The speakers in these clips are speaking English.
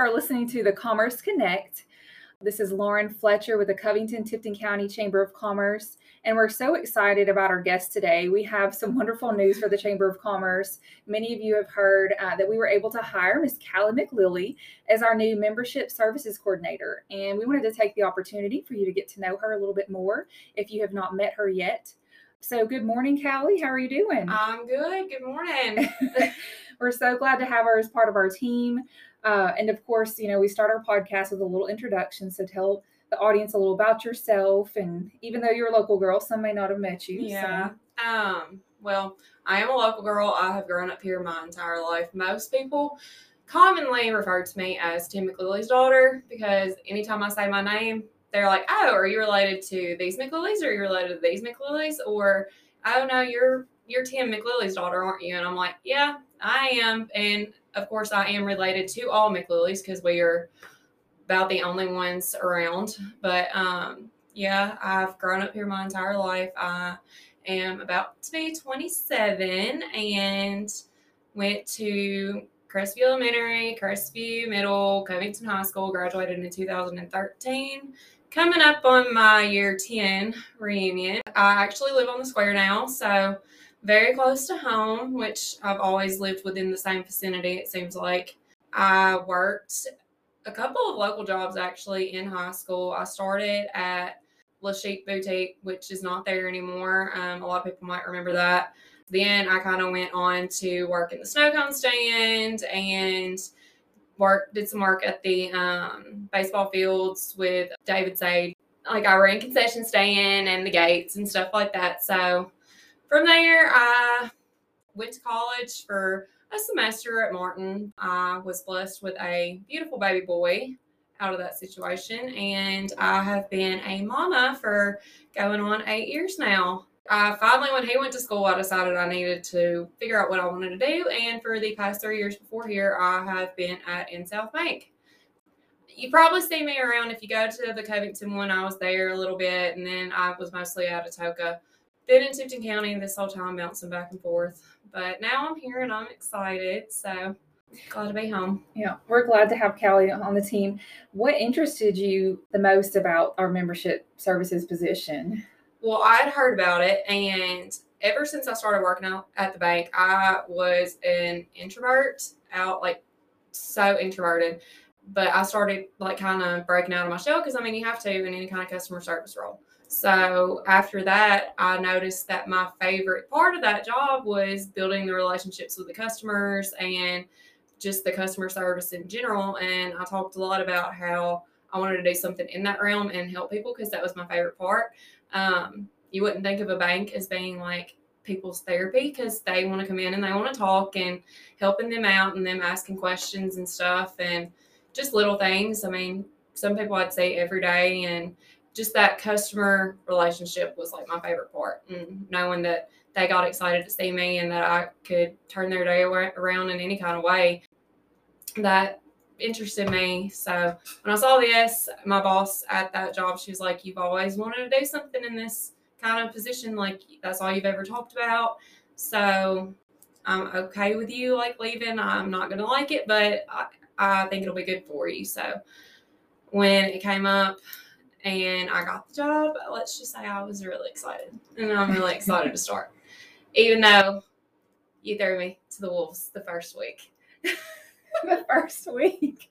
are listening to the Commerce Connect. This is Lauren Fletcher with the Covington Tipton County Chamber of Commerce, and we're so excited about our guest today. We have some wonderful news for the Chamber of Commerce. Many of you have heard uh, that we were able to hire Ms. Callie McLillie as our new Membership Services Coordinator, and we wanted to take the opportunity for you to get to know her a little bit more if you have not met her yet. So, good morning, Callie. How are you doing? I'm good. Good morning. We're so glad to have her as part of our team. Uh, and of course, you know, we start our podcast with a little introduction. So, tell the audience a little about yourself. And even though you're a local girl, some may not have met you. Yeah. So. Um, well, I am a local girl. I have grown up here my entire life. Most people commonly refer to me as Tim McLillie's daughter because anytime I say my name, they're like, "Oh, are you related to these McLillies? Are you related to these McLillies?" Or, "Oh no, you're you're Tim McLillie's daughter, aren't you?" And I'm like, "Yeah, I am." And of course, I am related to all McLillies because we are about the only ones around. But um, yeah, I've grown up here my entire life. I am about to be 27 and went to Crestview Elementary, Crestview Middle, Covington High School, graduated in 2013 coming up on my year 10 reunion. I actually live on the square now, so very close to home, which I've always lived within the same vicinity, it seems like. I worked a couple of local jobs actually in high school. I started at La Chic Boutique, which is not there anymore. Um, a lot of people might remember that. Then I kind of went on to work in the snow cone stand and work did some work at the um, baseball fields with David Sage. Like I ran concession stand and the gates and stuff like that. So from there, I went to college for a semester at Martin. I was blessed with a beautiful baby boy out of that situation, and I have been a mama for going on eight years now. Finally, when he went to school, I decided I needed to figure out what I wanted to do. And for the past three years before here, I have been at InSouth Bank. You probably see me around if you go to the Covington one. I was there a little bit, and then I was mostly out of Atoka. Been in Tipton County this whole time, bouncing back and forth. But now I'm here and I'm excited. So glad to be home. Yeah, we're glad to have Callie on the team. What interested you the most about our membership services position? Well, I'd heard about it, and ever since I started working out at the bank, I was an introvert, out like so introverted. But I started like kind of breaking out of my shell because I mean, you have to in any kind of customer service role. So after that, I noticed that my favorite part of that job was building the relationships with the customers and just the customer service in general. And I talked a lot about how I wanted to do something in that realm and help people because that was my favorite part. Um, you wouldn't think of a bank as being like people's therapy because they want to come in and they want to talk and helping them out and them asking questions and stuff and just little things. I mean, some people I'd say every day and just that customer relationship was like my favorite part and knowing that they got excited to see me and that I could turn their day around in any kind of way that interested me. So when I saw this, my boss at that job, she was like, You've always wanted to do something in this kind of position. Like, that's all you've ever talked about. So I'm okay with you like leaving. I'm not going to like it, but I, I think it'll be good for you. So when it came up, and I got the job, let's just say I was really excited. And I'm really excited to start. Even though you threw me to the wolves the first week. the first week.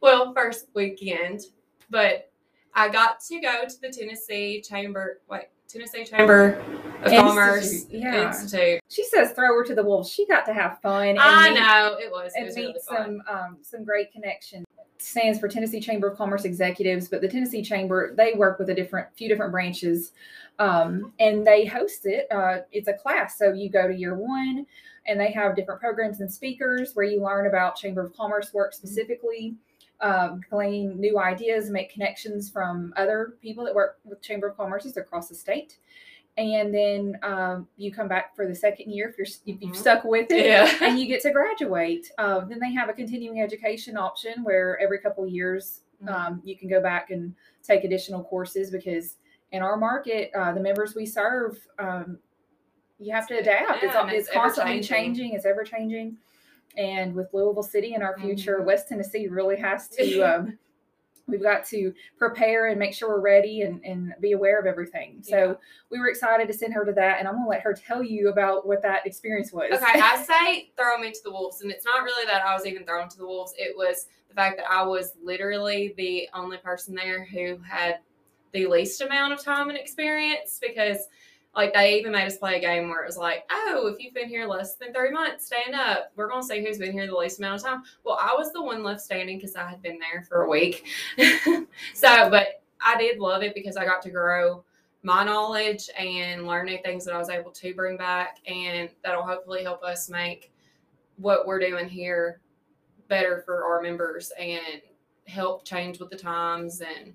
Well, first weekend. But I got to go to the Tennessee Chamber, wait, Tennessee Chamber of Institute, Commerce yeah. Institute. She says throw her to the wolves. She got to have fun. And I meet- know it was. It and was meet really fun. some um, some great connections. Stands for Tennessee Chamber of Commerce Executives, but the Tennessee Chamber they work with a different few different branches, um, and they host it. Uh, it's a class, so you go to year one, and they have different programs and speakers where you learn about Chamber of Commerce work specifically, um, glean new ideas, make connections from other people that work with Chamber of Commerces across the state. And then um, you come back for the second year if you're if you've Mhm. stuck with it, Yeah. and you get to graduate. Uh, then they have a continuing education option where every couple years Mhm. um, you can go back and take additional courses because in our market, uh, the members we serve, um, you have to adapt. it's, Yeah, and it's it's constantly ever-changing. changing. It's ever changing. And with BlueOval City in our future, Mhm. West Tennessee really has to. We've got to prepare and make sure we're ready and, and be aware of everything. So Yeah. we were excited to send her to that, and I'm gonna let her tell you about what that experience was. Okay, I say throw me to the wolves, and it's not really that I was even thrown to the wolves. It was the fact that I was literally the only person there who had the least amount of time and experience because, like, they even made us play a game where it was like, oh, if you've been here less than three months, stand up. We're gonna see who's been here the least amount of time. Well, I was the one left standing because I had been there for a week. so, but I did love it because I got to grow my knowledge and learn new things that I was able to bring back, and that'll hopefully help us make what we're doing here better for our members and help change with the times and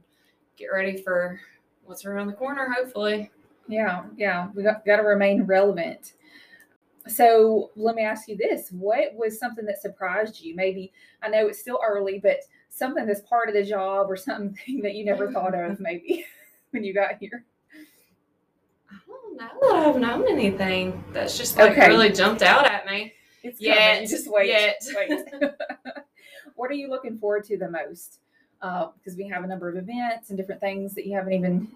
get ready for what's around the corner, hopefully. Yeah, yeah, we got, got to remain relevant. So let me ask you this: What was something that surprised you? Maybe I know it's still early, but something that's part of the job or something that you never thought of, maybe when you got here. I don't know that I've known anything that's just like Okay. really jumped out at me. It's Yet, coming. Just wait. yet. Wait. what are you looking forward to the most? Uh, because we have a number of events and different things that you haven't even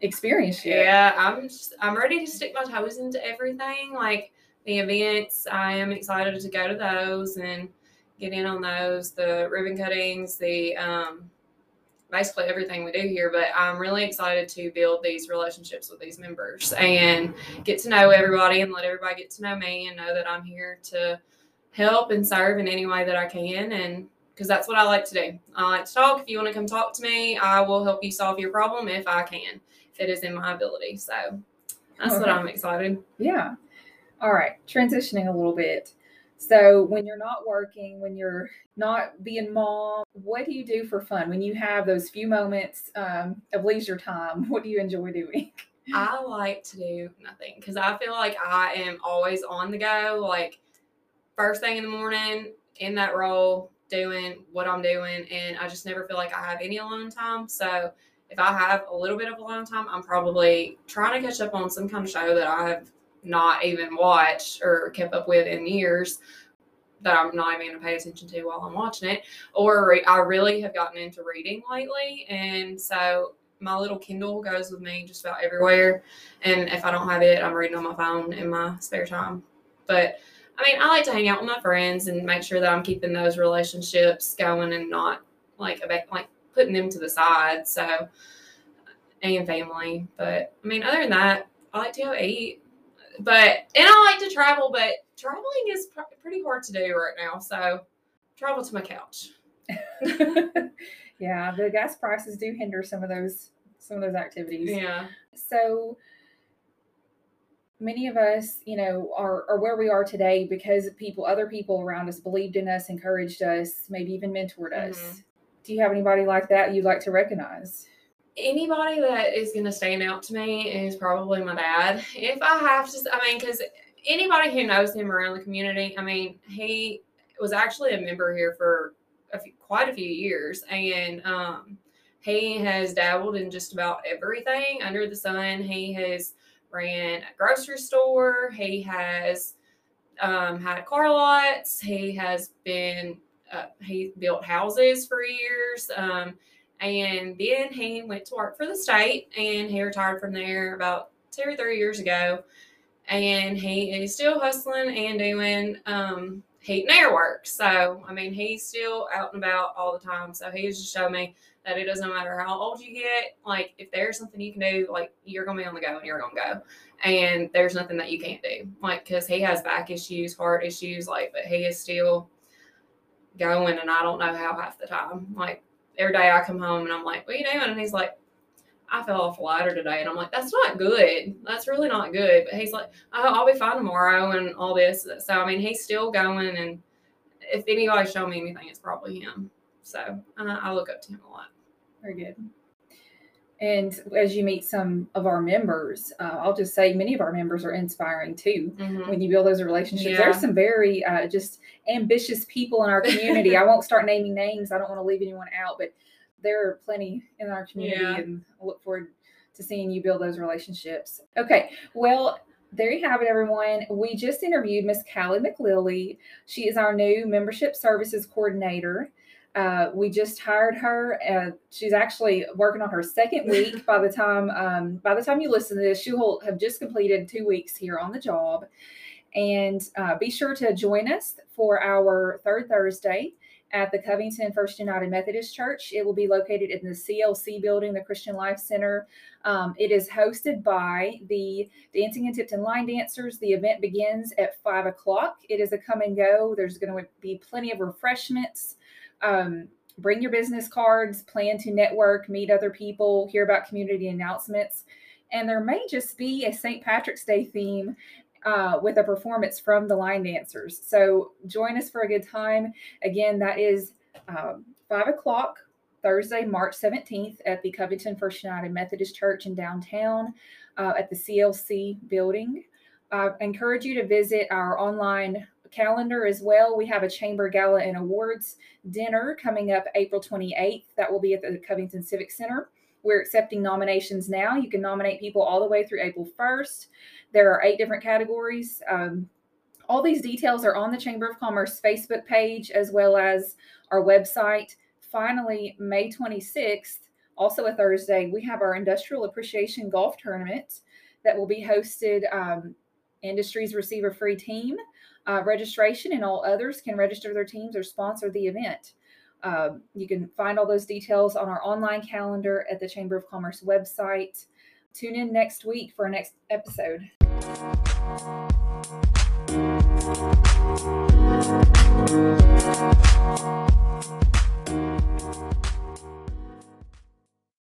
experienced yet. Yeah, I'm just, I'm ready to stick my toes into everything. Like the events, I am excited to go to those and get in on those. The ribbon cuttings, the um, basically everything we do here. But I'm really excited to build these relationships with these members and get to know everybody and let everybody get to know me and know that I'm here to help and serve in any way that I can and because that's what I like to do. I like to talk. If you want to come talk to me, I will help you solve your problem if I can it is in my ability. So that's what I'm excited. Yeah. All right. Transitioning a little bit. So, when you're not working, when you're not being mom, what do you do for fun? When you have those few moments um, of leisure time, what do you enjoy doing? I like to do nothing because I feel like I am always on the go. Like first thing in the morning, in that role, doing what I'm doing, and I just never feel like I have any alone time. So if I have a little bit of alone time, I'm probably trying to catch up on some kind of show that I have not even watched or kept up with in years that I'm not even going to pay attention to while I'm watching it. Or re- I really have gotten into reading lately, and so my little Kindle goes with me just about everywhere. And if I don't have it, I'm reading on my phone in my spare time. But I mean, I like to hang out with my friends and make sure that I'm keeping those relationships going and not like like putting them to the side. So and family. But I mean, other than that, I like to go eat. But and I like to travel, but traveling is pr- pretty hard to do right now. So travel to my couch. yeah, the gas prices do hinder some of those some of those activities. Yeah. So many of us, you know, are, are where we are today because people, other people around us believed in us, encouraged us, maybe even mentored us. Mhm. Do you have anybody like that you'd like to recognize? anybody that is going to stand out to me is probably my dad. If I have to, I mean, because anybody who knows him around the community, I mean, he was actually a member here for a few, quite a few years, and um, he has dabbled in just about everything under the sun. He has ran a grocery store. He has um, had car lots. He has been uh, he built houses for years. Um, and then he went to work for the state and he retired from there about two or three years ago. And he is still hustling and doing um, heat and air work. So, I mean, he's still out and about all the time. So, he's just showed me that it doesn't matter how old you get. Like, if there's something you can do, like, you're going to be on the go and you're going to go. And there's nothing that you can't do. Like, because he has back issues, heart issues, like, but he is still going. And I don't know how half the time. Like, every day I come home and I'm like, what are you doing? And he's like, I fell off a ladder today. And I'm like, that's not good. That's really not good. But he's like, oh, I'll be fine tomorrow and all this. So, I mean, he's still going. And if anybody's shown me anything, it's probably him. So uh, I look up to him a lot. Very good. And as you meet some of our members, uh, I'll just say many of our members are inspiring too. Mhm. When you build those relationships, Yeah. there's some very uh, just ambitious people in our community. I won't start naming names. I don't want to leave anyone out, but there are plenty in our community, Yeah. and I look forward to seeing you build those relationships. Okay, well, there you have it, everyone. We just interviewed Miss Callie McLillie. She is our new membership services coordinator. Uh, we just hired her. Uh, she's actually working on her second week. by the time um, by the time you listen to this, she will have just completed two weeks here on the job. And uh, be sure to join us for our third Thursday at the Covington First United Methodist Church. It will be located in the CLC building, the Christian Life Center. Um, it is hosted by the Dancing in Tipton Line Dancers. The event begins at five o'clock. It is a come and go. There's going to be plenty of refreshments. Um, bring your business cards, plan to network, meet other people, hear about community announcements. And there may just be a St. Patrick's Day theme uh, with a performance from the line dancers. So join us for a good time. Again, that is um, 5 o'clock Thursday, March 17th at the Covington First United Methodist Church in downtown uh, at the CLC building. I encourage you to visit our online calendar as well. We have a Chamber Gala and Awards dinner coming up April 28th. That will be at the Covington Civic Center. We're accepting nominations now. You can nominate people all the way through April 1st. There are eight different categories. Um, all these details are on the Chamber of Commerce Facebook page as well as our website. Finally, May 26th, also a Thursday, we have our Industrial Appreciation Golf Tournament that will be hosted. Um, industries receive a free team uh, registration, and all others can register their teams or sponsor the event. Um, you can find all those details on our online calendar at the Chamber of Commerce website. Tune in next week for our next episode.